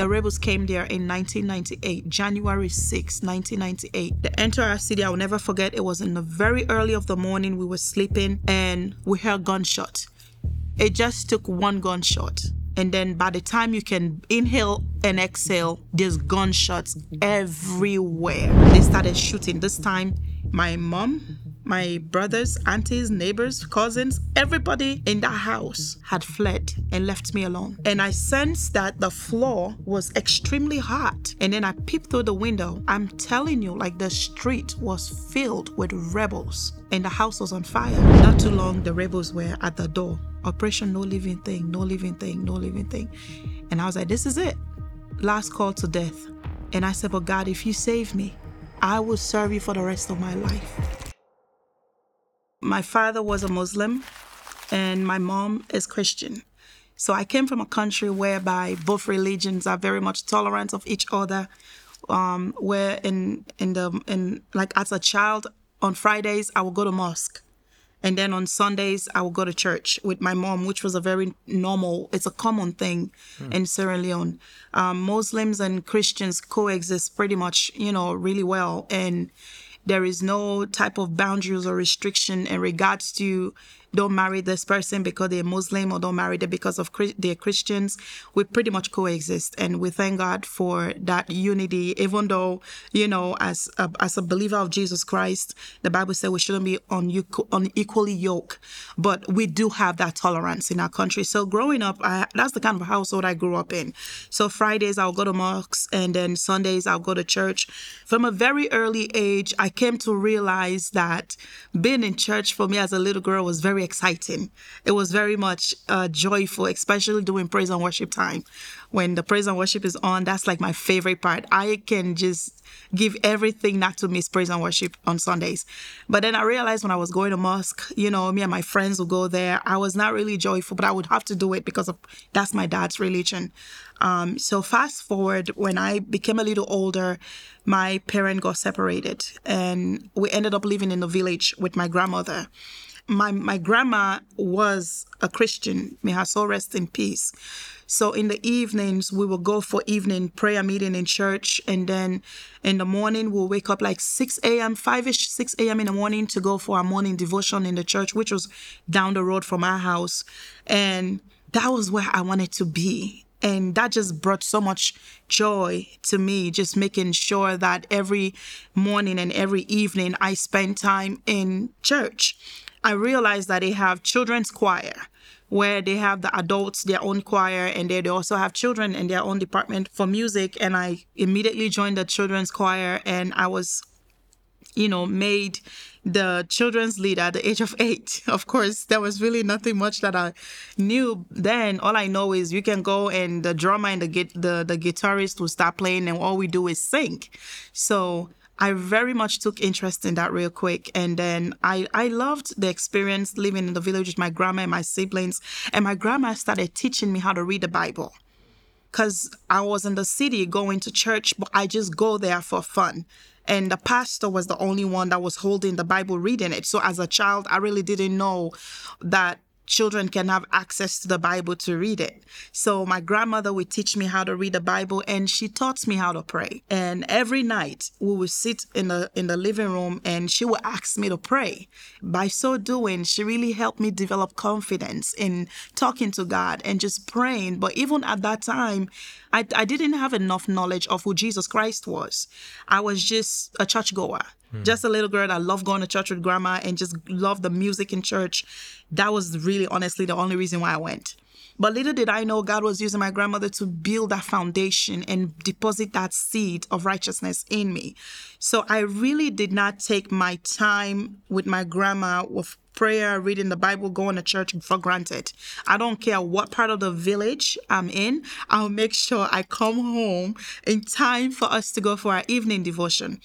The rebels came there in 1998, January 6, 1998. They entered our city. I will never forget. It was in the very early of the morning. We were sleeping and we heard gunshots. It just took one gunshot. And then by the time you can inhale and exhale, there's gunshots everywhere. They started shooting. This time, my mom, my brothers, aunties, neighbors, cousins, everybody in that house had fled and left me alone. And I sensed that the floor was extremely hot. And then I peeped through the window. I'm telling you, like the street was filled with rebels and the house was on fire. Not too long, the rebels were at the door. Operation No Living Thing, No Living Thing, No Living Thing. And I was like, this is it. Last call to death. And I said, but God, if you save me, I will serve you for the rest of my life. My father was a Muslim and my mom is Christian. So I came from a country whereby both religions are very much tolerant of each other. Um, where in in the in like as a child on Fridays I would go to mosque, and then on Sundays I would go to church with my mom, which was a very normal. It's a common thing in Sierra Leone. Um, Muslims and Christians coexist pretty much, you know, really well, and there is no type of boundaries or restriction in regards to don't marry this person because they're Muslim or don't marry them because of they're Christians. We pretty much coexist, and we thank God for that unity. Even though you know, as a, as a believer of Jesus Christ, the Bible says we shouldn't be unequal, unequally yoked, but we do have that tolerance in our country. So growing up, I, that's the kind of household I grew up in. So Fridays I'll go to mosques, and then Sundays I'll go to church. From a very early age, I came to realize that being in church for me as a little girl was very exciting. It was very much uh, joyful, especially during praise and worship time. When the praise and worship is on, that's like my favorite part. I can just give everything not to miss praise and worship on Sundays. But then I realized when I was going to mosque, you know, me and my friends would go there. I was not really joyful, but I would have to do it because of that's my dad's religion. Um, so fast forward, when I became a little older, my parent got separated, and we ended up living in the village with my grandmother. My my grandma was a Christian. May her soul rest in peace. So in the evenings, we will go for evening prayer meeting in church, and then in the morning we'll wake up like 6 a.m., 5ish, 6 a.m. in the morning to go for our morning devotion in the church, which was down the road from our house, and that was where I wanted to be and that just brought so much joy to me just making sure that every morning and every evening i spend time in church i realized that they have children's choir where they have the adults their own choir and they, they also have children in their own department for music and i immediately joined the children's choir and i was you know, made the children's leader at the age of eight. Of course, there was really nothing much that I knew then. All I know is you can go and the drummer and the the, the guitarist will start playing, and all we do is sing. So I very much took interest in that real quick. And then I, I loved the experience living in the village with my grandma and my siblings. And my grandma started teaching me how to read the Bible because I was in the city going to church, but I just go there for fun. And the pastor was the only one that was holding the Bible, reading it. So as a child, I really didn't know that children can have access to the Bible to read it. So my grandmother would teach me how to read the Bible and she taught me how to pray. And every night we would sit in the in the living room and she would ask me to pray. By so doing, she really helped me develop confidence in talking to God and just praying. But even at that time, I, I didn't have enough knowledge of who Jesus Christ was. I was just a churchgoer. Hmm. Just a little girl that loved going to church with grandma and just loved the music in church. That was really honestly the only reason why I went. But little did I know God was using my grandmother to build that foundation and deposit that seed of righteousness in me. So I really did not take my time with my grandma with prayer, reading the Bible, going to church for granted. I don't care what part of the village I'm in, I'll make sure I come home in time for us to go for our evening devotion.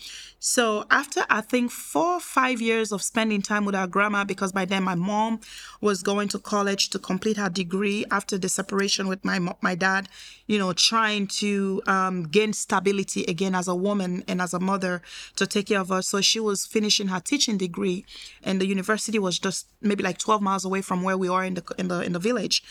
So after I think four or five years of spending time with our grandma, because by then my mom was going to college to complete her degree after the separation with my my dad, you know, trying to um, gain stability again as a woman and as a mother to take care of us. So she was finishing her teaching degree, and the university was just maybe like 12 miles away from where we are in the in the in the village.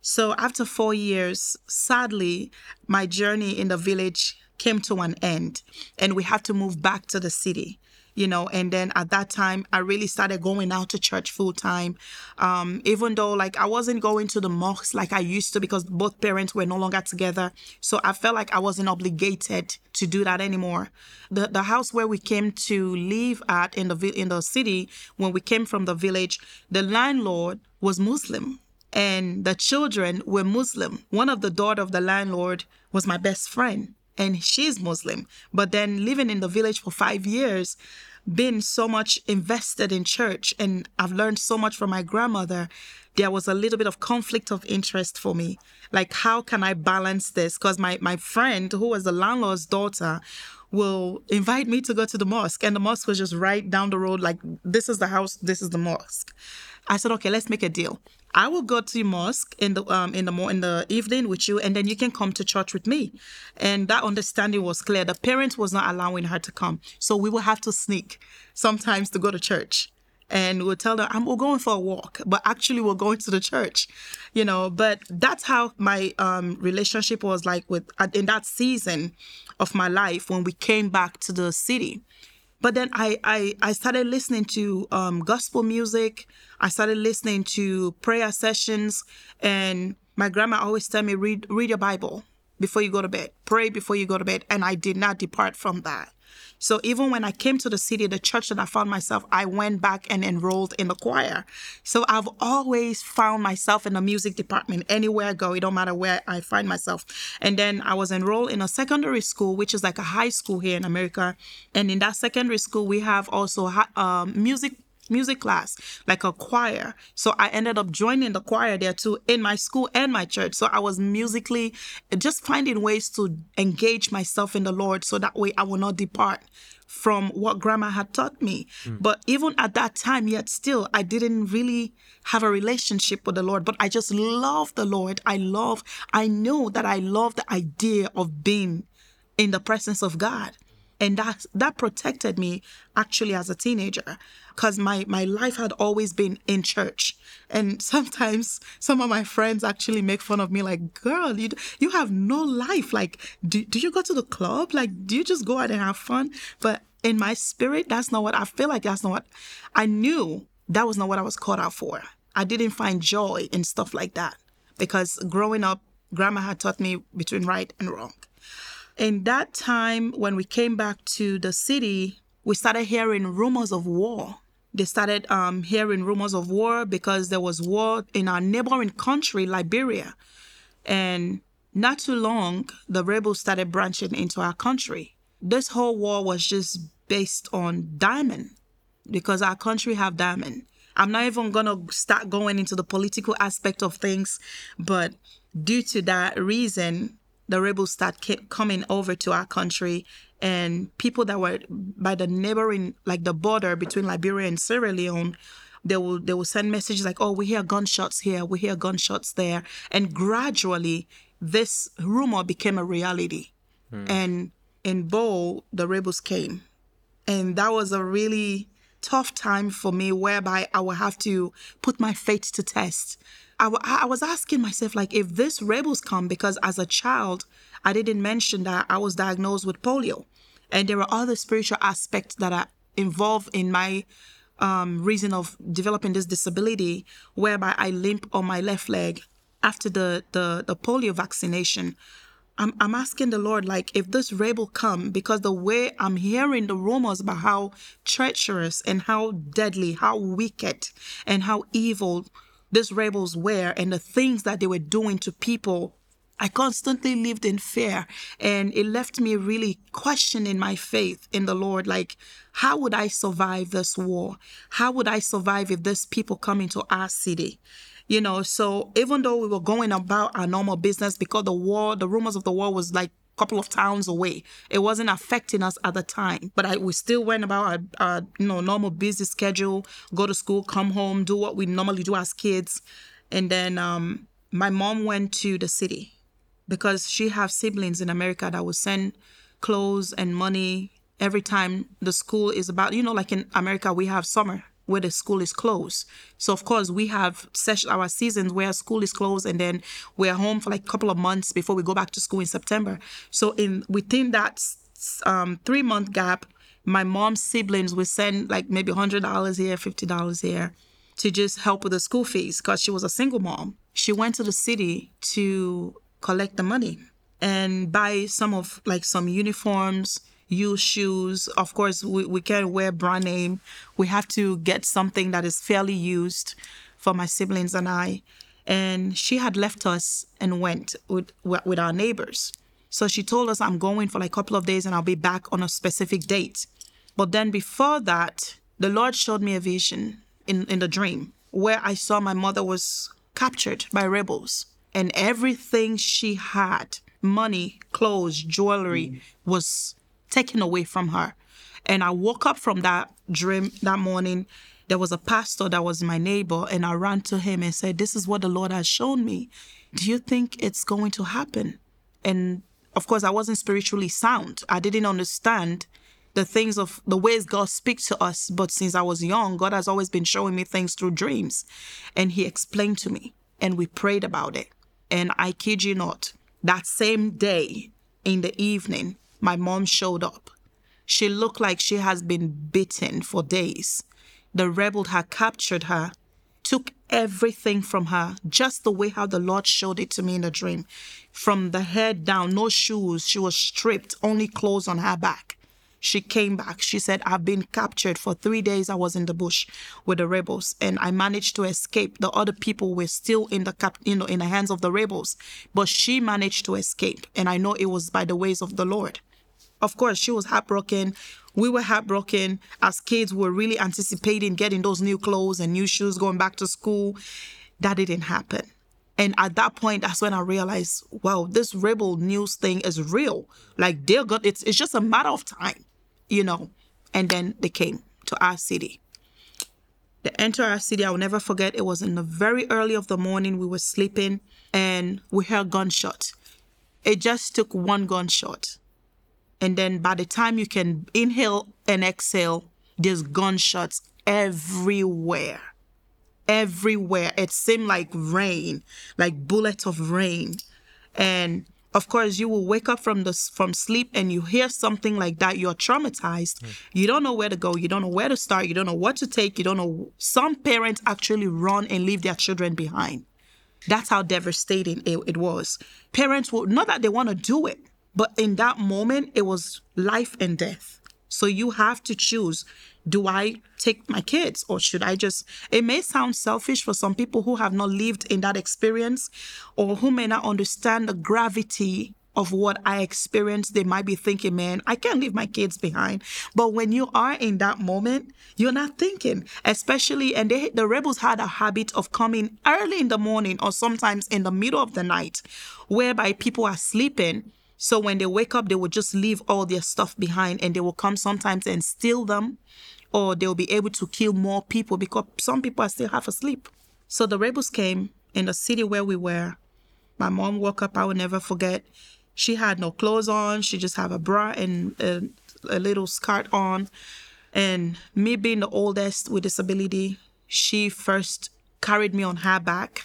So after four years, sadly, my journey in the village came to an end and we had to move back to the city you know and then at that time i really started going out to church full time um, even though like i wasn't going to the mosque like i used to because both parents were no longer together. So i felt like i wasn't obligated to do that anymore. The the house where we came to live at in the in the city when we came from the village the landlord was muslim and the children were muslim. One of the daughter of the landlord was my best friend and she's Muslim. But then living in the village for five years, been so much invested in church, and I've learned so much from my grandmother. There was a little bit of conflict of interest for me. Like, how can I balance this? Because my, my friend, who was the landlord's daughter, will invite me to go to the mosque, and the mosque was just right down the road. Like, this is the house, this is the mosque. I said, okay, let's make a deal. I will go to mosque in the um in the mo- in the evening with you, and then you can come to church with me. And that understanding was clear. The parents was not allowing her to come, so we will have to sneak sometimes to go to church. And we'll tell her, I'm we're going for a walk, but actually we're going to the church, you know. But that's how my um, relationship was like with in that season of my life when we came back to the city but then I, I, I started listening to um, gospel music. I started listening to prayer sessions. And my grandma always tell me, read, read your Bible before you go to bed. Pray before you go to bed. And I did not depart from that. So even when I came to the city, the church that I found myself, I went back and enrolled in the choir. So I've always found myself in the music department anywhere I go. It don't matter where I find myself. And then I was enrolled in a secondary school, which is like a high school here in America. And in that secondary school, we have also um, music music class, like a choir. So I ended up joining the choir there too in my school and my church. So I was musically just finding ways to engage myself in the Lord so that way I will not depart from what grandma had taught me. Mm. But even at that time, yet still, I didn't really have a relationship with the Lord. But I just love the Lord. I love, I know that I love the idea of being in the presence of God and that that protected me actually as a teenager because my my life had always been in church. And sometimes some of my friends actually make fun of me like girl you you have no life. Like do, do you go to the club? Like do you just go out and have fun? But in my spirit that's not what i feel like that's not what i knew that was not what i was called out for. I didn't find joy in stuff like that because growing up grandma had taught me between right and wrong in that time, when we came back to the city, we started hearing rumors of war. They started um, hearing rumors of war because there was war in our neighboring country, Liberia. And not too long, the rebels started branching into our country. This whole war was just based on diamond because our country have diamond. I'm not even gonna start going into the political aspect of things, but due to that reason, the rebels start kept coming over to our country and people that were by the neighboring like the border between Liberia and Sierra Leone they will they will send messages like oh we hear gunshots here we hear gunshots there and gradually this rumor became a reality. Hmm. and in Bo the rebels came. And that was a really tough time for me whereby I would have to put my faith to test I, w- I was asking myself, like, if this rebels come, because as a child, I didn't mention that I was diagnosed with polio. And there are other spiritual aspects that are involved in my um, reason of developing this disability, whereby I limp on my left leg after the, the, the polio vaccination. I'm, I'm asking the Lord, like, if this rebel come, because the way I'm hearing the rumors about how treacherous and how deadly, how wicked, and how evil these rebels were and the things that they were doing to people I constantly lived in fear and it left me really questioning my faith in the Lord. Like, how would I survive this war? How would I survive if these people come into our city? You know, so even though we were going about our normal business because the war, the rumors of the war was like couple of towns away. It wasn't affecting us at the time, but I, we still went about our, our you know normal busy schedule, go to school, come home, do what we normally do as kids, and then um, my mom went to the city because she have siblings in America that would send clothes and money every time the school is about you know like in America we have summer where the school is closed. So of course we have session our seasons where school is closed and then we're home for like a couple of months before we go back to school in September. So in within that um, three month gap, my mom's siblings would send like maybe hundred dollars here, fifty dollars here, to just help with the school fees because she was a single mom. She went to the city to collect the money and buy some of like some uniforms use shoes. Of course, we, we can't wear brand name. We have to get something that is fairly used for my siblings and I. And she had left us and went with, with our neighbors. So she told us, I'm going for like a couple of days and I'll be back on a specific date. But then before that, the Lord showed me a vision in, in the dream where I saw my mother was captured by rebels and everything she had money, clothes, jewelry mm. was taken away from her. And I woke up from that dream that morning. There was a pastor that was my neighbor, and I ran to him and said, This is what the Lord has shown me. Do you think it's going to happen? And of course, I wasn't spiritually sound. I didn't understand the things of the ways God speaks to us. But since I was young, God has always been showing me things through dreams. And He explained to me, and we prayed about it. And I kid you not, that same day in the evening, my mom showed up. She looked like she has been beaten for days. The rebel had captured her, took everything from her, just the way how the Lord showed it to me in a dream. From the head down, no shoes. She was stripped, only clothes on her back. She came back. She said, I've been captured for three days. I was in the bush with the rebels and I managed to escape. The other people were still in the cap, you know, in the hands of the rebels, but she managed to escape. And I know it was by the ways of the Lord. Of course, she was heartbroken. We were heartbroken. As kids, we were really anticipating getting those new clothes and new shoes, going back to school. That didn't happen. And at that point, that's when I realized, wow, this rebel news thing is real. Like they're good. It's it's just a matter of time, you know. And then they came to our city. They entered our city. I will never forget. It was in the very early of the morning. We were sleeping and we heard gunshot. It just took one gunshot and then by the time you can inhale and exhale, there's gunshots everywhere. Everywhere. It seemed like rain, like bullets of rain. And of course, you will wake up from the from sleep and you hear something like that. You're traumatized. Mm. You don't know where to go. You don't know where to start. You don't know what to take. You don't know. Some parents actually run and leave their children behind. That's how devastating it, it was. Parents will not that they want to do it, but in that moment, it was life and death. So you have to choose do I take my kids or should I just? It may sound selfish for some people who have not lived in that experience or who may not understand the gravity of what I experienced, they might be thinking, man, I can't leave my kids behind. But when you are in that moment, you're not thinking, especially, and they, the rebels had a habit of coming early in the morning or sometimes in the middle of the night, whereby people are sleeping so when they wake up, they will just leave all their stuff behind and they will come sometimes and steal them or they'll be able to kill more people because some people are still half asleep. So the rebels came in the city where we were. My mom woke up, I will never forget. She had no clothes on. She just had a bra and a, a little skirt on. And me being the oldest with disability, she first carried me on her back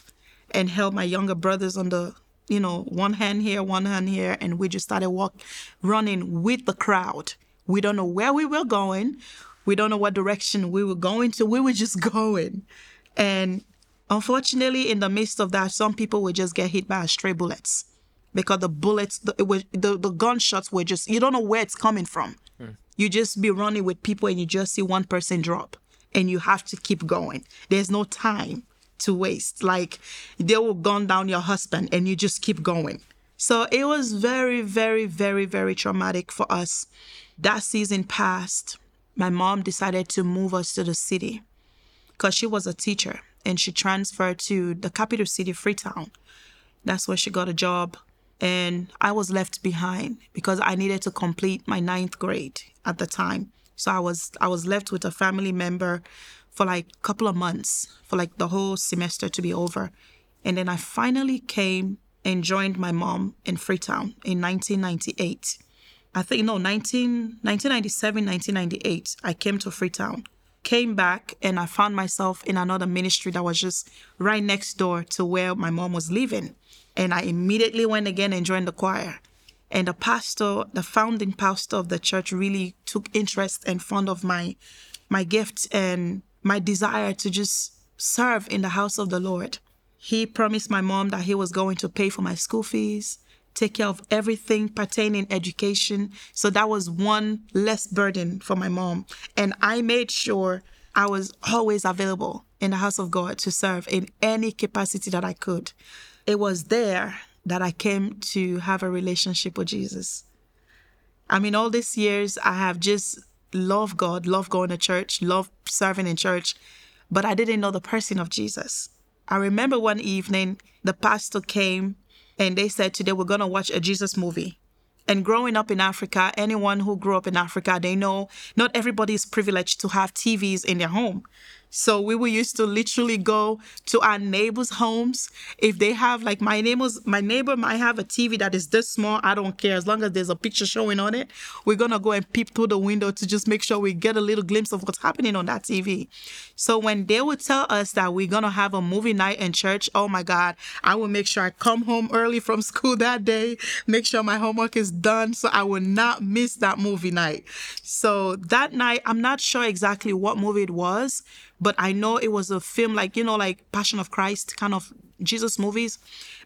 and held my younger brothers on the you know, one hand here, one hand here, and we just started walk, running with the crowd. We don't know where we were going. We don't know what direction we were going to. We were just going. And unfortunately, in the midst of that, some people would just get hit by stray bullets because the bullets, the, the, the gunshots were just, you don't know where it's coming from. Mm. You just be running with people and you just see one person drop and you have to keep going. There's no time to waste. Like they will gun down your husband and you just keep going. So it was very, very, very, very traumatic for us. That season passed. My mom decided to move us to the city because she was a teacher and she transferred to the capital city, Freetown. That's where she got a job. And I was left behind because I needed to complete my ninth grade at the time. So I was I was left with a family member for like a couple of months, for like the whole semester to be over. And then I finally came and joined my mom in Freetown in 1998. I think, no, 19, 1997, 1998, I came to Freetown came back and I found myself in another ministry that was just right next door to where my mom was living. And I immediately went again and joined the choir. And the pastor, the founding pastor of the church, really took interest and fond of my my gift and my desire to just serve in the house of the Lord. He promised my mom that he was going to pay for my school fees, take care of everything pertaining education. So that was one less burden for my mom. And I made sure I was always available in the house of God to serve in any capacity that I could. It was there that I came to have a relationship with Jesus. I mean, all these years I have just loved God, love going to church, love serving in church, but I didn't know the person of Jesus. I remember one evening the pastor came and they said today we're going to watch a Jesus movie. And growing up in Africa, anyone who grew up in Africa, they know not everybody is privileged to have TVs in their home. So we were used to literally go to our neighbors' homes. If they have like my neighbors, my neighbor might have a TV that is this small. I don't care as long as there's a picture showing on it. We're gonna go and peep through the window to just make sure we get a little glimpse of what's happening on that TV. So when they would tell us that we're gonna have a movie night in church, oh my God, I will make sure I come home early from school that day, make sure my homework is done so I will not miss that movie night. So that night, I'm not sure exactly what movie it was but I know it was a film like, you know, like Passion of Christ kind of Jesus movies.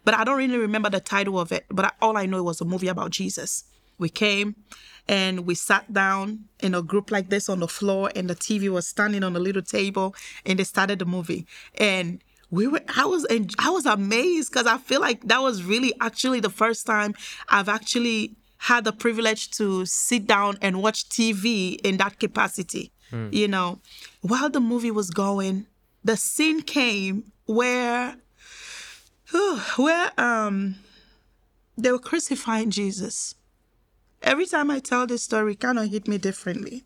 But I don't really remember the title of it. But I, all I know it was a movie about Jesus. We came and we sat down in a group like this on the floor, and the TV was standing on a little table, and they started the movie. And we were i was and i was amazed because i feel like that was really actually the first time i've actually had the privilege to sit down and watch tv in that capacity Mm. You know, while the movie was going, the scene came where where um they were crucifying Jesus. Every time I tell this story, it kind of hit me differently.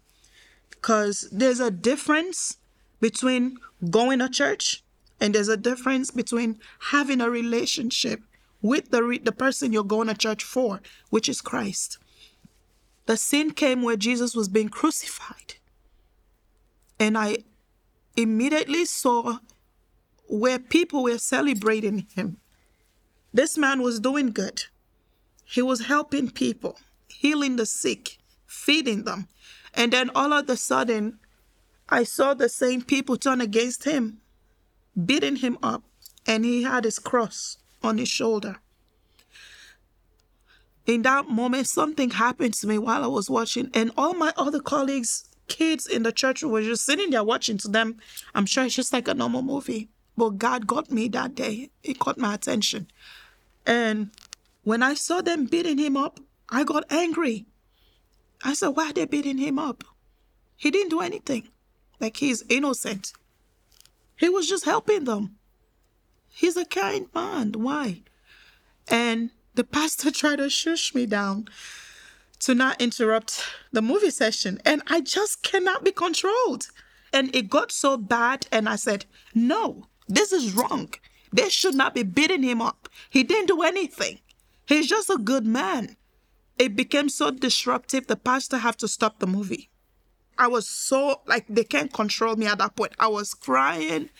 Because there's a difference between going to church and there's a difference between having a relationship with the, re- the person you're going to church for, which is Christ. The scene came where Jesus was being crucified. And I immediately saw where people were celebrating him. This man was doing good. He was helping people, healing the sick, feeding them. And then all of a sudden, I saw the same people turn against him, beating him up, and he had his cross on his shoulder. In that moment, something happened to me while I was watching, and all my other colleagues kids in the church were just sitting there watching to them. I'm sure it's just like a normal movie. But God got me that day. It caught my attention. And when I saw them beating him up, I got angry. I said, why are they beating him up? He didn't do anything. Like he's innocent. He was just helping them. He's a kind man. Why? And the pastor tried to shush me down to not interrupt the movie session. And I just cannot be controlled. And it got so bad. And I said, no, this is wrong. They should not be beating him up. He didn't do anything. He's just a good man. It became so disruptive, the pastor had to stop the movie. I was so like they can't control me at that point. I was crying.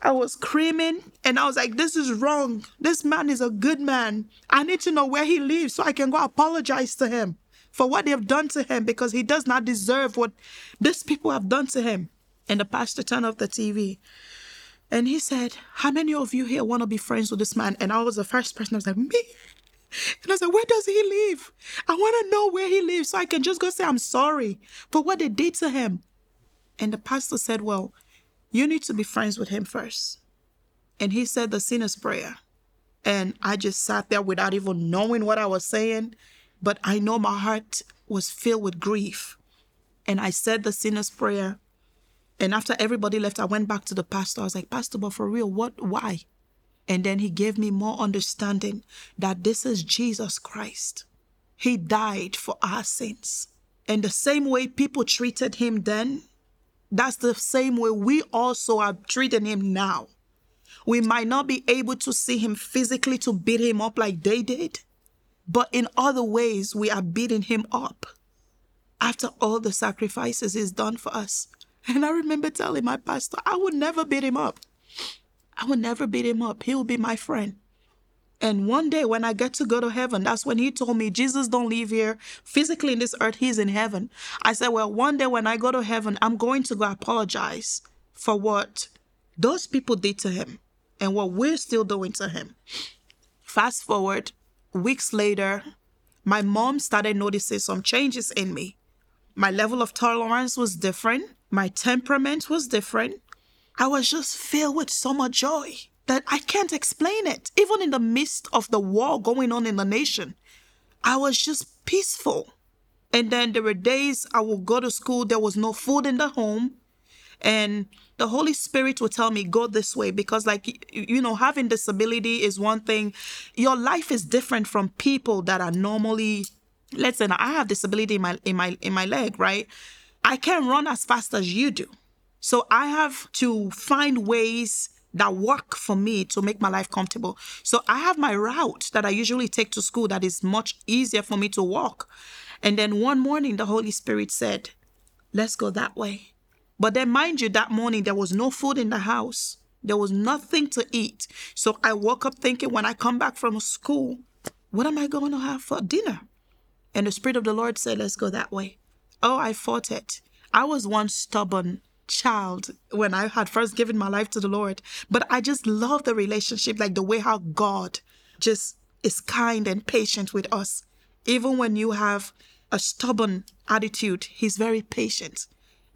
I was screaming and I was like, this is wrong. This man is a good man. I need to know where he lives so I can go apologize to him for what they have done to him because he does not deserve what these people have done to him. And the pastor turned off the TV and he said, How many of you here want to be friends with this man? And I was the first person, I was like, Me. And I said, Where does he live? I want to know where he lives so I can just go say, I'm sorry for what they did to him. And the pastor said, Well, you need to be friends with him first. And he said the sinner's prayer. And I just sat there without even knowing what I was saying. But I know my heart was filled with grief. And I said the sinner's prayer. And after everybody left, I went back to the pastor. I was like, Pastor, but for real, what, why? And then he gave me more understanding that this is Jesus Christ. He died for our sins. And the same way people treated him then, that's the same way we also are treating him now. We might not be able to see him physically to beat him up like they did, but in other ways, we are beating him up after all the sacrifices he's done for us. And I remember telling my pastor, I would never beat him up. I would never beat him up. He will be my friend. And one day when I get to go to heaven, that's when he told me, Jesus don't live here physically in this earth, he's in heaven. I said, Well, one day when I go to heaven, I'm going to go apologize for what those people did to him and what we're still doing to him. Fast forward, weeks later, my mom started noticing some changes in me. My level of tolerance was different, my temperament was different. I was just filled with so much joy that I can't explain it. Even in the midst of the war going on in the nation, I was just peaceful. And then there were days I would go to school, there was no food in the home. And the Holy Spirit would tell me, go this way. Because, like, you know, having disability is one thing. Your life is different from people that are normally, let's say, I have disability in my in my in my leg, right? I can't run as fast as you do. So I have to find ways that work for me to make my life comfortable. So I have my route that I usually take to school that is much easier for me to walk. And then one morning, the Holy Spirit said, Let's go that way. But then, mind you, that morning there was no food in the house, there was nothing to eat. So I woke up thinking, when I come back from school, what am I going to have for dinner? And the Spirit of the Lord said, Let's go that way. Oh, I fought it. I was one stubborn child when I had first given my life to the Lord. But I just love the relationship, like the way how God just is kind and patient with us. Even when you have a stubborn attitude, He's very patient.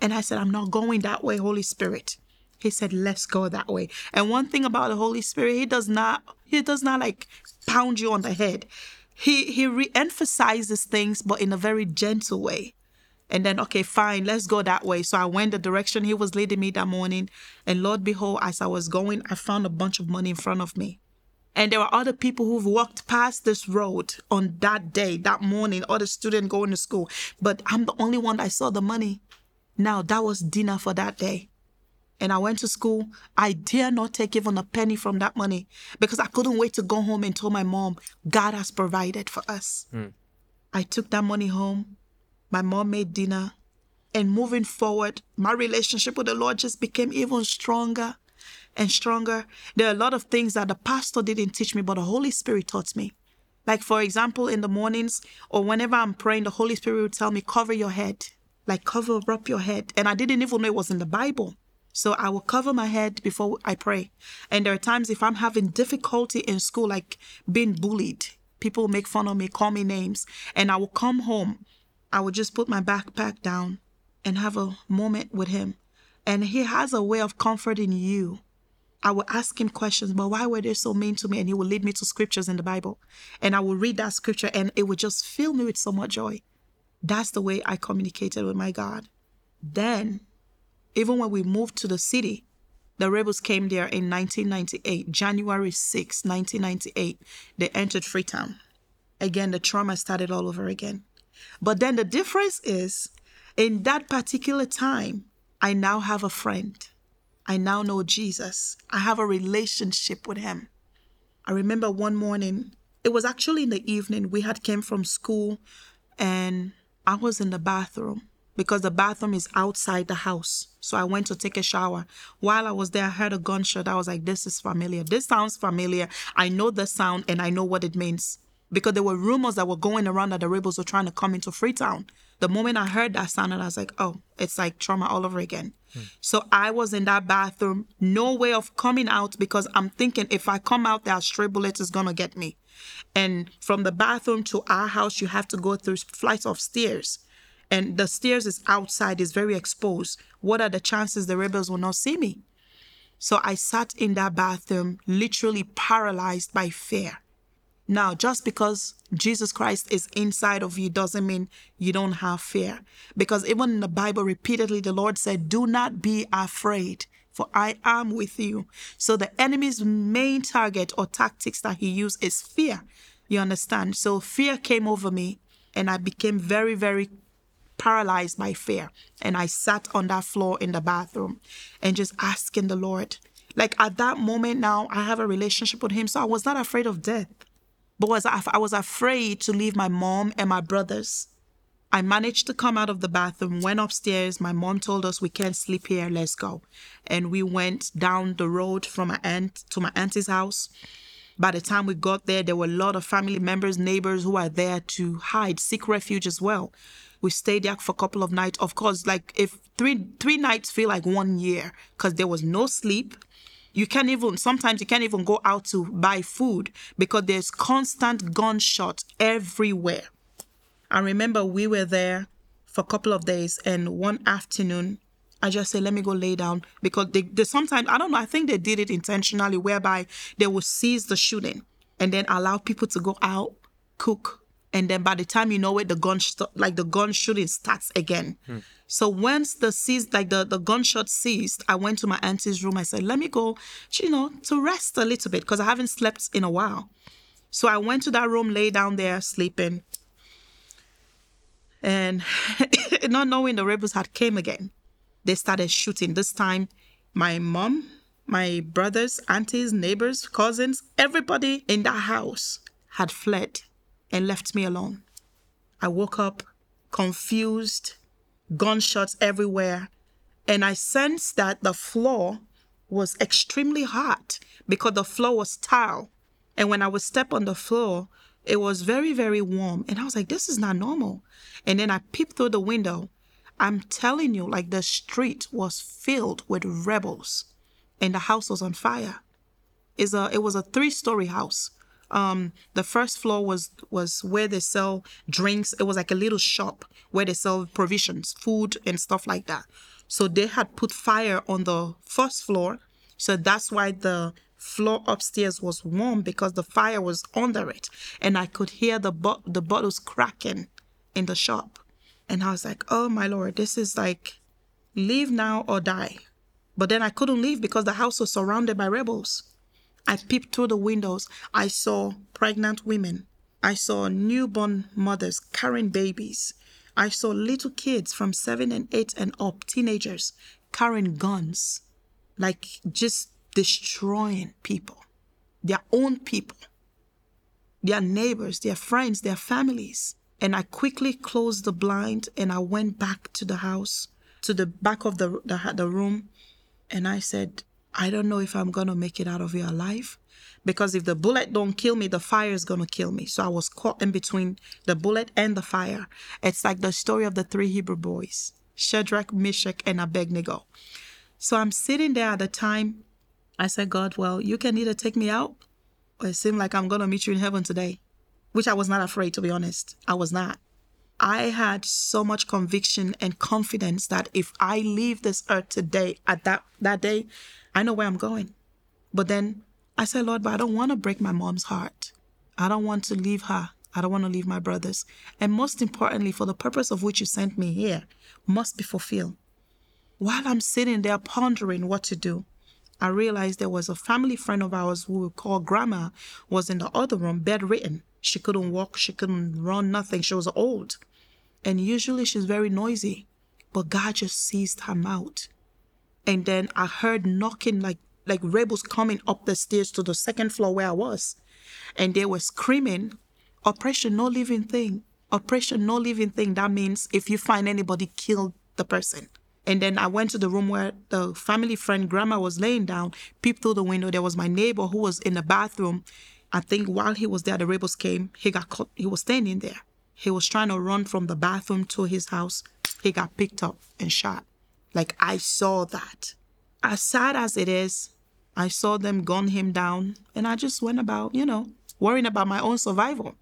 And I said, I'm not going that way, Holy Spirit. He said, let's go that way. And one thing about the Holy Spirit, He does not, He does not like pound you on the head. He He re-emphasizes things, but in a very gentle way. And then, okay, fine, let's go that way. So I went the direction he was leading me that morning. And Lord behold, as I was going, I found a bunch of money in front of me. And there were other people who've walked past this road on that day, that morning, other student going to school. But I'm the only one that saw the money. Now that was dinner for that day. And I went to school. I dare not take even a penny from that money because I couldn't wait to go home and tell my mom, God has provided for us. Mm. I took that money home. My mom made dinner. And moving forward, my relationship with the Lord just became even stronger and stronger. There are a lot of things that the pastor didn't teach me, but the Holy Spirit taught me. Like, for example, in the mornings or whenever I'm praying, the Holy Spirit will tell me, cover your head, like cover up your head. And I didn't even know it was in the Bible. So I will cover my head before I pray. And there are times if I'm having difficulty in school, like being bullied, people make fun of me, call me names, and I will come home I would just put my backpack down and have a moment with him. And he has a way of comforting you. I would ask him questions, but why were they so mean to me? And he would lead me to scriptures in the Bible. And I would read that scripture and it would just fill me with so much joy. That's the way I communicated with my God. Then, even when we moved to the city, the rebels came there in 1998, January 6, 1998. They entered Freetown. Again, the trauma started all over again. But then the difference is in that particular time, I now have a friend. I now know Jesus. I have a relationship with him. I remember one morning, it was actually in the evening, we had came from school and I was in the bathroom because the bathroom is outside the house. So I went to take a shower. While I was there, I heard a gunshot. I was like, this is familiar. This sounds familiar. I know the sound and I know what it means because there were rumors that were going around that the rebels were trying to come into Freetown. The moment I heard that sound, and I was like, oh, it's like trauma all over again. Hmm. So I was in that bathroom, no way of coming out because I'm thinking if I come out, that stray bullet is gonna get me. And from the bathroom to our house, you have to go through flights of stairs. And the stairs is outside, is very exposed. What are the chances the rebels will not see me? So I sat in that bathroom, literally paralyzed by fear. Now, just because Jesus Christ is inside of you doesn't mean you don't have fear. Because even in the Bible, repeatedly, the Lord said, Do not be afraid, for I am with you. So the enemy's main target or tactics that he used is fear. You understand? So fear came over me, and I became very, very paralyzed by fear. And I sat on that floor in the bathroom and just asking the Lord. Like at that moment now, I have a relationship with Him, so I was not afraid of death but was I was afraid to leave my mom and my brothers I managed to come out of the bathroom, went upstairs. My mom told us we can't sleep here, let's go. And we went down the road from my aunt to my auntie's house. By the time we got there, there were a lot of family members, neighbors who are there to hide, seek refuge as well. We stayed there for a couple of nights. Of course, like if three three nights feel like one year because there was no sleep. You can't even sometimes you can't even go out to buy food because there's constant gunshot everywhere. I remember we were there for a couple of days, and one afternoon, I just said, let me go lay down because they, they sometimes, I don't know, I think they did it intentionally whereby they would cease the shooting and then allow people to go out, cook, and then by the time you know it, the gun st- like the gun shooting starts again. Hmm. So once the ceased, like the the gunshot ceased, I went to my auntie's room. I said, "Let me go, you know, to rest a little bit because I haven't slept in a while." So I went to that room, lay down there, sleeping and not knowing the rebels had came again they started shooting this time my mom my brothers aunties neighbors cousins everybody in that house had fled and left me alone i woke up confused gunshots everywhere and i sensed that the floor was extremely hot because the floor was tile and when i would step on the floor it was very, very warm. And I was like, this is not normal. And then I peeped through the window. I'm telling you, like the street was filled with rebels and the house was on fire. A, it was a three story house. Um, the first floor was was where they sell drinks. It was like a little shop where they sell provisions, food, and stuff like that. So they had put fire on the first floor. So that's why the floor upstairs was warm because the fire was under it and i could hear the bo- the bottles cracking in the shop and i was like oh my lord this is like leave now or die but then i couldn't leave because the house was surrounded by rebels i peeped through the windows. I saw pregnant women. I saw newborn mothers carrying babies. I saw little kids from 7 and 8 and up teenagers carrying guns like just destroying people, their own people, their neighbors, their friends, their families. And I quickly closed the blind and I went back to the house, to the back of the, the, the room. And I said, I don't know if I'm going to make it out of here alive because if the bullet don't kill me the fire is going to kill me so i was caught in between the bullet and the fire it's like the story of the three hebrew boys shadrach meshach and abednego so i'm sitting there at the time I said, God, well, you can either take me out or it seemed like I'm going to meet you in heaven today, which I was not afraid, to be honest. I was not. I had so much conviction and confidence that if I leave this earth today, at that, that day, I know where I'm going. But then I said, Lord, but I don't want to break my mom's heart. I don't want to leave her. I don't want to leave my brothers. And most importantly, for the purpose of which you sent me here, must be fulfilled. While I'm sitting there pondering what to do, I realized there was a family friend of ours who we call Grandma was in the other room, bedridden. She couldn't walk, she couldn't run, nothing. She was old. And usually she's very noisy. But God just seized her mouth. And then I heard knocking like like rebels coming up the stairs to the second floor where I was. And they were screaming, Operation, no living thing. Operation, no living thing. That means if you find anybody, kill the person. And then I went to the room where the family friend grandma was laying down, peeped through the window. There was my neighbor who was in the bathroom. I think while he was there, the rebels came. He got caught. He was standing there. He was trying to run from the bathroom to his house. He got picked up and shot. Like I saw that. As sad as it is, I saw them gun him down and I just went about, you know, worrying about my own survival.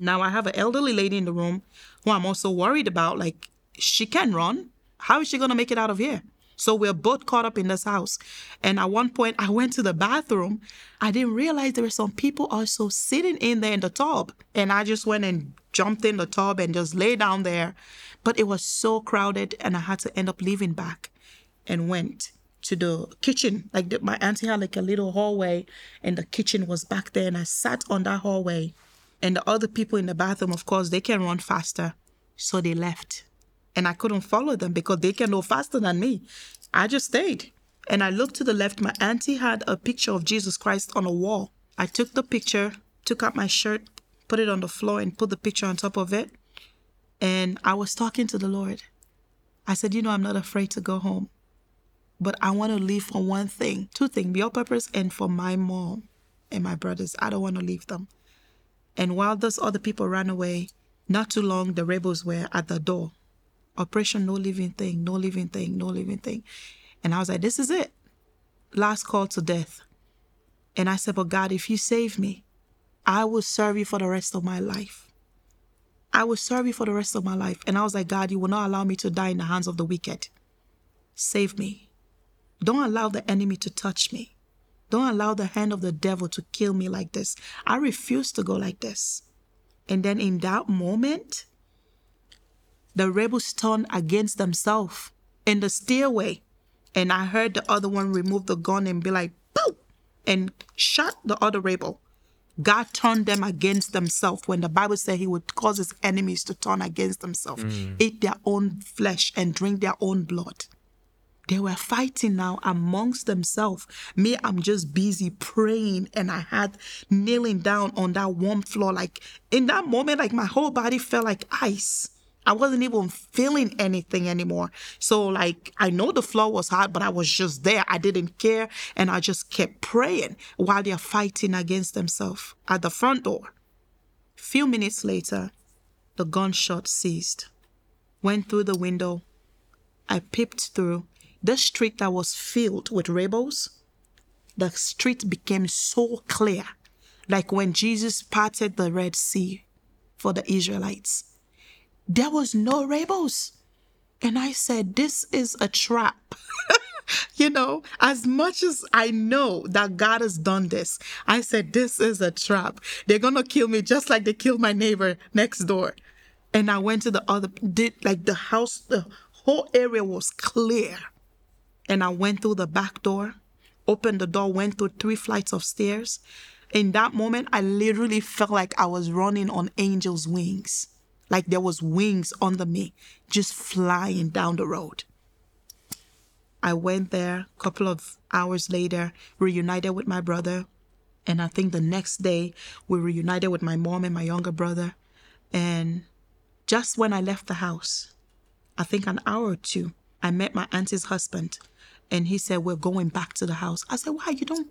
Now I have an elderly lady in the room who I'm also worried about. Like she can run, how is she going to make it out of here? So we're both caught up in this house. And at one point, I went to the bathroom. I didn't realize there were some people also sitting in there in the tub. And I just went and jumped in the tub and just lay down there. But it was so crowded, and I had to end up leaving back and went to the kitchen. Like the, my auntie had like a little hallway, and the kitchen was back there. And I sat on that hallway. And the other people in the bathroom, of course, they can run faster. So they left and I couldn't follow them because they can go faster than me. I just stayed. And I looked to the left. My auntie had a picture of Jesus Christ on a wall. I took the picture, took out my shirt, put it on the floor, and put the picture on top of it. And I was talking to the Lord. I said, You know, I'm not afraid to go home, but I want to leave for one thing, two things, your purpose and for my mom and my brothers. I don't want to leave them. And while those other people ran away, not too long, the rebels were at the door. Operation No Living Thing, No Living Thing, No Living Thing. And I was like, This is it. Last call to death. And I said, But God, if you save me, I will serve you for the rest of my life. I will serve you for the rest of my life. And I was like, God, you will not allow me to die in the hands of the wicked. Save me. Don't allow the enemy to touch me. Don't allow the hand of the devil to kill me like this. I refuse to go like this. And then in that moment, the rebels turned against themselves in the stairway. And I heard the other one remove the gun and be like, boom, and shot the other rebel. God turned them against themselves when the Bible said he would cause his enemies to turn against themselves, mm. eat their own flesh and drink their own blood. They were fighting now amongst themselves. Me, I'm just busy praying and I had kneeling down on that warm floor. Like in that moment, like my whole body felt like ice. I wasn't even feeling anything anymore. So, like, I know the floor was hot, but I was just there. I didn't care. And I just kept praying while they're fighting against themselves at the front door. Few minutes later, the gunshot ceased. Went through the window. I peeped through. The street that was filled with rebels, the street became so clear, like when Jesus parted the Red Sea for the Israelites there was no rebels. And I said, this is a trap. you know, as much as I know that God has done this, I said, this is a trap. They're going to kill me just like they killed my neighbor next door. And I went to the other, did like the house, the whole area was clear. And I went through the back door, opened the door, went through three flights of stairs. In that moment, I literally felt like I was running on angel's wings like there was wings under me just flying down the road. I went there a couple of hours later, reunited with my brother. And I think the next day we reunited with my mom and my younger brother. And just when I left the house, I think an hour or two, I met my auntie's husband. And he said, We're going back to the house. I said, Why? You don't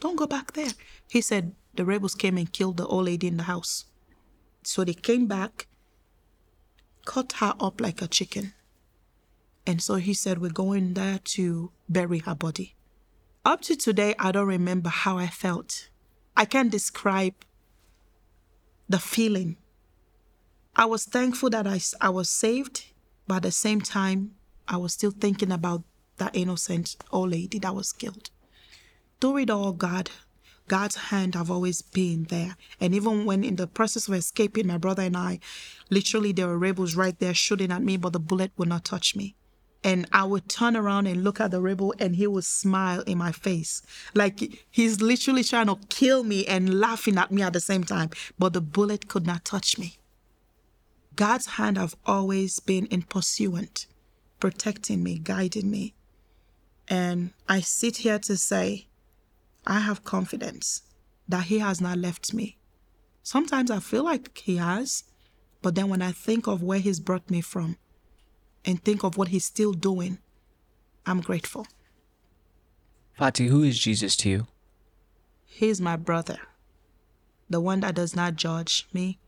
don't go back there. He said, The rebels came and killed the old lady in the house. So they came back cut her up like a chicken. And so he said, We're going there to bury her body. Up to today, I don't remember how I felt. I can't describe the feeling. I was thankful that I, I was saved, but at the same time, I was still thinking about that innocent old lady that was killed. Through it all, God God's hand have always been there. And even when in the process of escaping, my brother and I, literally there were rebels right there shooting at me, but the bullet would not touch me. And I would turn around and look at the rebel and he would smile in my face. Like he's literally trying to kill me and laughing at me at the same time, but the bullet could not touch me. God's hand have always been in pursuant, protecting me, guiding me. And I sit here to say, I have confidence that He has not left me. Sometimes I feel like He has, but then when I think of where He's brought me from and think of what He's still doing, I'm grateful. Fati, who is Jesus to you? He's my brother, the one that does not judge me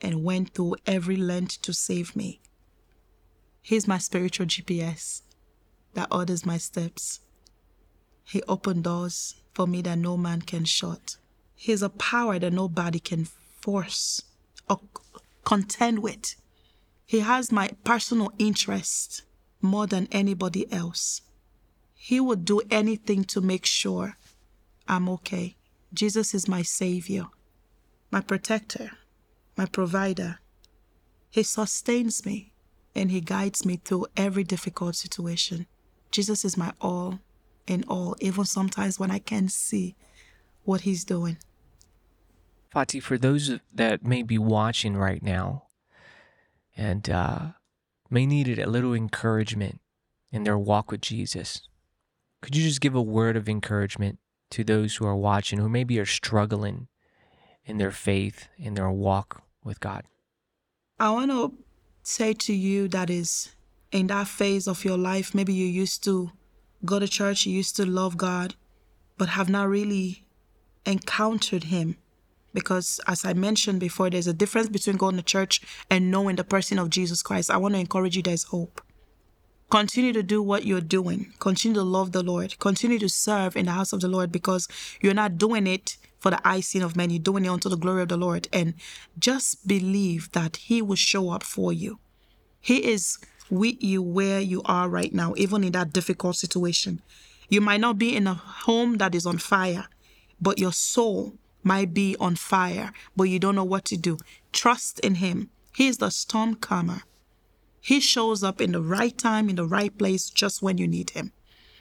and went through every length to save me. He's my spiritual GPS that orders my steps. He opened doors for me that no man can shut. He's a power that nobody can force or contend with. He has my personal interest more than anybody else. He would do anything to make sure I'm okay. Jesus is my Savior, my protector, my provider. He sustains me and He guides me through every difficult situation. Jesus is my all in all, even sometimes when I can't see what He's doing. Fati, for those that may be watching right now and uh, may need a little encouragement in their walk with Jesus, could you just give a word of encouragement to those who are watching who maybe are struggling in their faith, in their walk with God? I want to say to you that is in that phase of your life, maybe you used to go to church, you used to love God, but have not really encountered Him. Because, as I mentioned before, there's a difference between going to church and knowing the person of Jesus Christ. I want to encourage you there's hope. Continue to do what you're doing. Continue to love the Lord. Continue to serve in the house of the Lord because you're not doing it for the icing of men. You're doing it unto the glory of the Lord. And just believe that He will show up for you. He is with you where you are right now, even in that difficult situation. You might not be in a home that is on fire, but your soul might be on fire, but you don't know what to do. Trust in Him. He is the storm calmer. He shows up in the right time, in the right place, just when you need Him.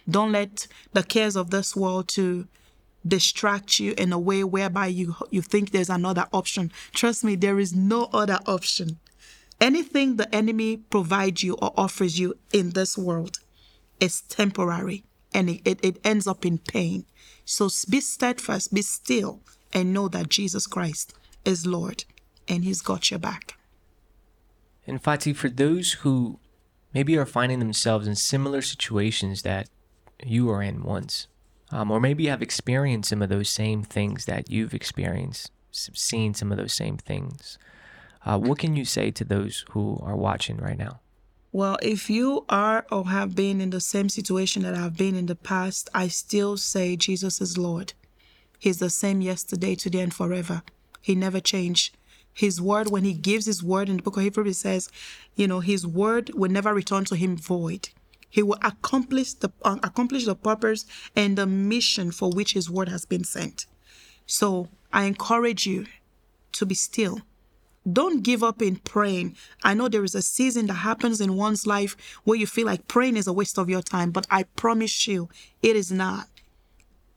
Don't let the cares of this world to distract you in a way whereby you you think there's another option. Trust me, there is no other option. Anything the enemy provides you or offers you in this world is temporary and it, it, it ends up in pain. So be steadfast, be still, and know that Jesus Christ is Lord and He's got your back. And Fati, for those who maybe are finding themselves in similar situations that you were in once, um, or maybe have experienced some of those same things that you've experienced, seen some of those same things, uh, what can you say to those who are watching right now? Well, if you are or have been in the same situation that I've been in the past, I still say Jesus is Lord. He's the same yesterday, today, and forever. He never changed. His word, when he gives his word in the book of Hebrews, says, you know, his word will never return to him void. He will accomplish the uh, accomplish the purpose and the mission for which his word has been sent. So I encourage you to be still. Don't give up in praying. I know there is a season that happens in one's life where you feel like praying is a waste of your time, but I promise you, it is not.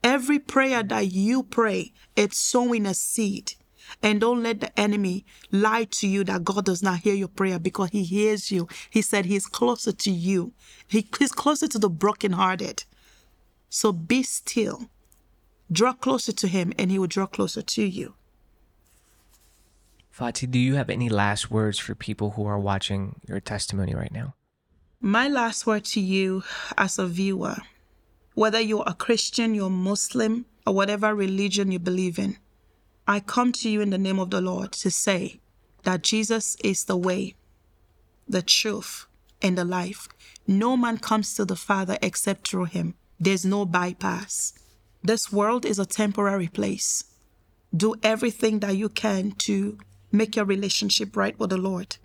Every prayer that you pray, it's sowing a seed. And don't let the enemy lie to you that God does not hear your prayer because he hears you. He said he's closer to you. He, he's closer to the brokenhearted. So be still. Draw closer to him and he will draw closer to you. Fati, do you have any last words for people who are watching your testimony right now? My last word to you as a viewer, whether you're a Christian, you're Muslim, or whatever religion you believe in, I come to you in the name of the Lord to say that Jesus is the way, the truth, and the life. No man comes to the Father except through him. There's no bypass. This world is a temporary place. Do everything that you can to make your relationship right with the Lord.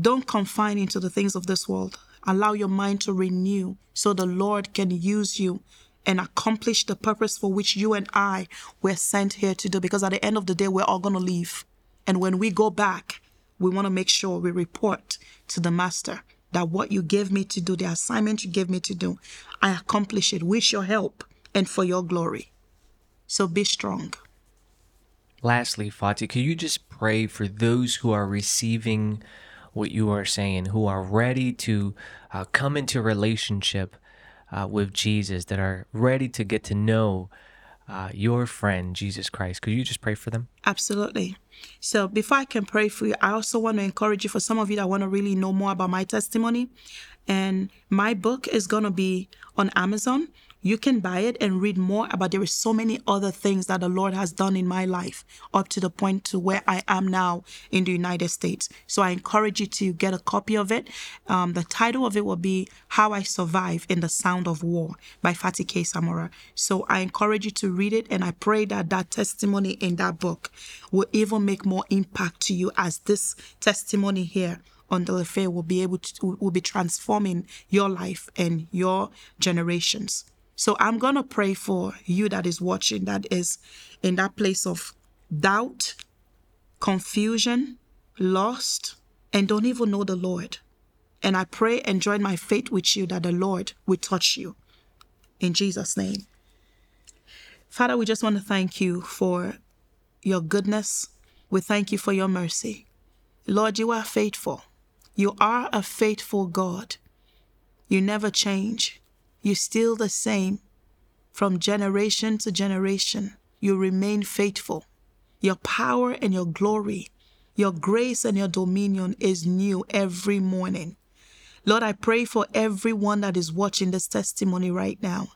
Don't confine into the things of this world. Allow your mind to renew so the Lord can use you and accomplish the purpose for which you and I were sent here to do. Because at the end of the day, we're all going to leave. And when we go back, we want to make sure we report to the Master that what you gave me to do, the assignment you gave me to do, I accomplish it with your help and for your glory. So be strong. Lastly, Fati, could you just pray for those who are receiving what you are saying, who are ready to uh, come into relationship uh, with Jesus, that are ready to get to know uh, your friend, Jesus Christ. Could you just pray for them? Absolutely. So, before I can pray for you, I also want to encourage you for some of you that want to really know more about my testimony. And my book is going to be on Amazon you can buy it and read more about there is so many other things that the lord has done in my life up to the point to where i am now in the united states. So i encourage you to get a copy of it. Um, the title of it will be how i survive in the sound of war by Fati k. Samura. So i encourage you to read it and i pray that that testimony in that book will even make more impact to you as this testimony here on Delafé will be able to will be transforming your life and your generations so I'm going to pray for you that is watching, that is in that place of doubt, confusion, lost, and don't even know the Lord. And I pray and join my faith with you that the Lord will touch you. In Jesus' name. Father, we just want to thank you for your goodness. We thank you for your mercy. Lord, you are faithful. You are a faithful God. You never change. You're still the same. From generation to generation, you remain faithful. Your power and your glory, Your grace and your dominion is new every morning. Lord, I pray for everyone that is watching this testimony right now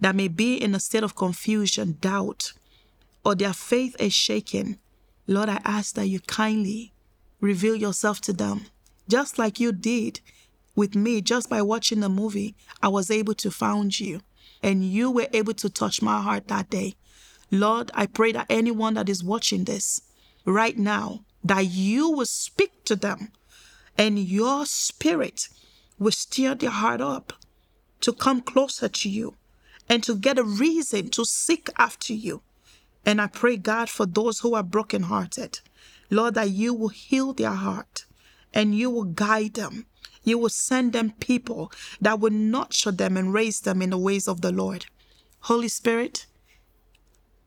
that may be in a state of confusion, doubt, or their faith is shaken. Lord, I ask that you kindly reveal yourself to them, just like you did with me just by watching the movie. I was able to found you, and you were able to touch my heart that day. Lord, I pray that anyone that is watching this right now, that you will speak to them and your spirit will stir their heart up to come closer to you and to get a reason to seek after you. And I pray, God, for those who are brokenhearted, Lord, that you will heal their heart and you will guide them. You will send them people that will nurture them and raise them in the ways of the Lord. Holy Spirit,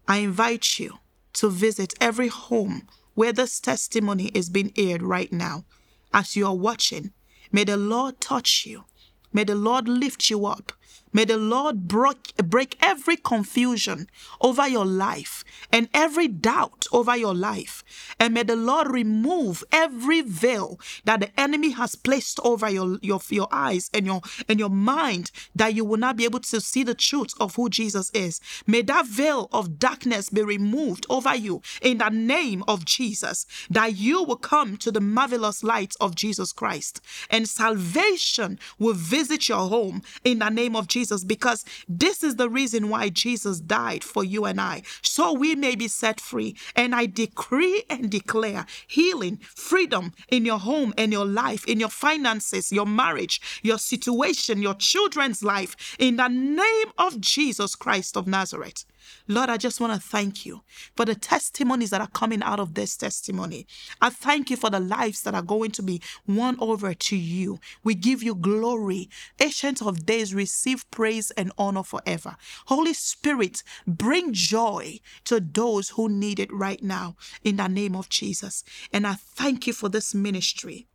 I invite you to visit every home where this testimony is being aired right now. As you are watching, may the Lord touch you. May the Lord lift you up. May the Lord break, every confusion over your life and every doubt over your life. And may the Lord remove every veil that the enemy has placed over your, your, your eyes and your, and your mind that you will not be able to see the truth of who Jesus is. May that veil of darkness be removed over you in the name of Jesus, that you will come to the marvelous light of Jesus Christ and salvation will visit your home in the name of Jesus because this is the reason why Jesus died for you and I, so we may be set free. And I decree and declare healing, freedom in your home and your life, in your finances, your marriage, your situation, your children's life, in the name of Jesus Christ of Nazareth. Lord, I just want to thank you for the testimonies that are coming out of this testimony. I thank you for the lives that are going to be won over to you. We give you glory. Ancient of days, receive praise and honor forever. Holy Spirit, bring joy to those who need it right now in the name of Jesus. And I thank you for this ministry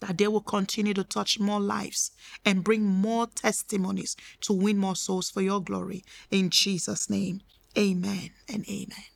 that they will continue to touch more lives and bring more testimonies to win more souls for your glory. In Jesus' name, amen and amen.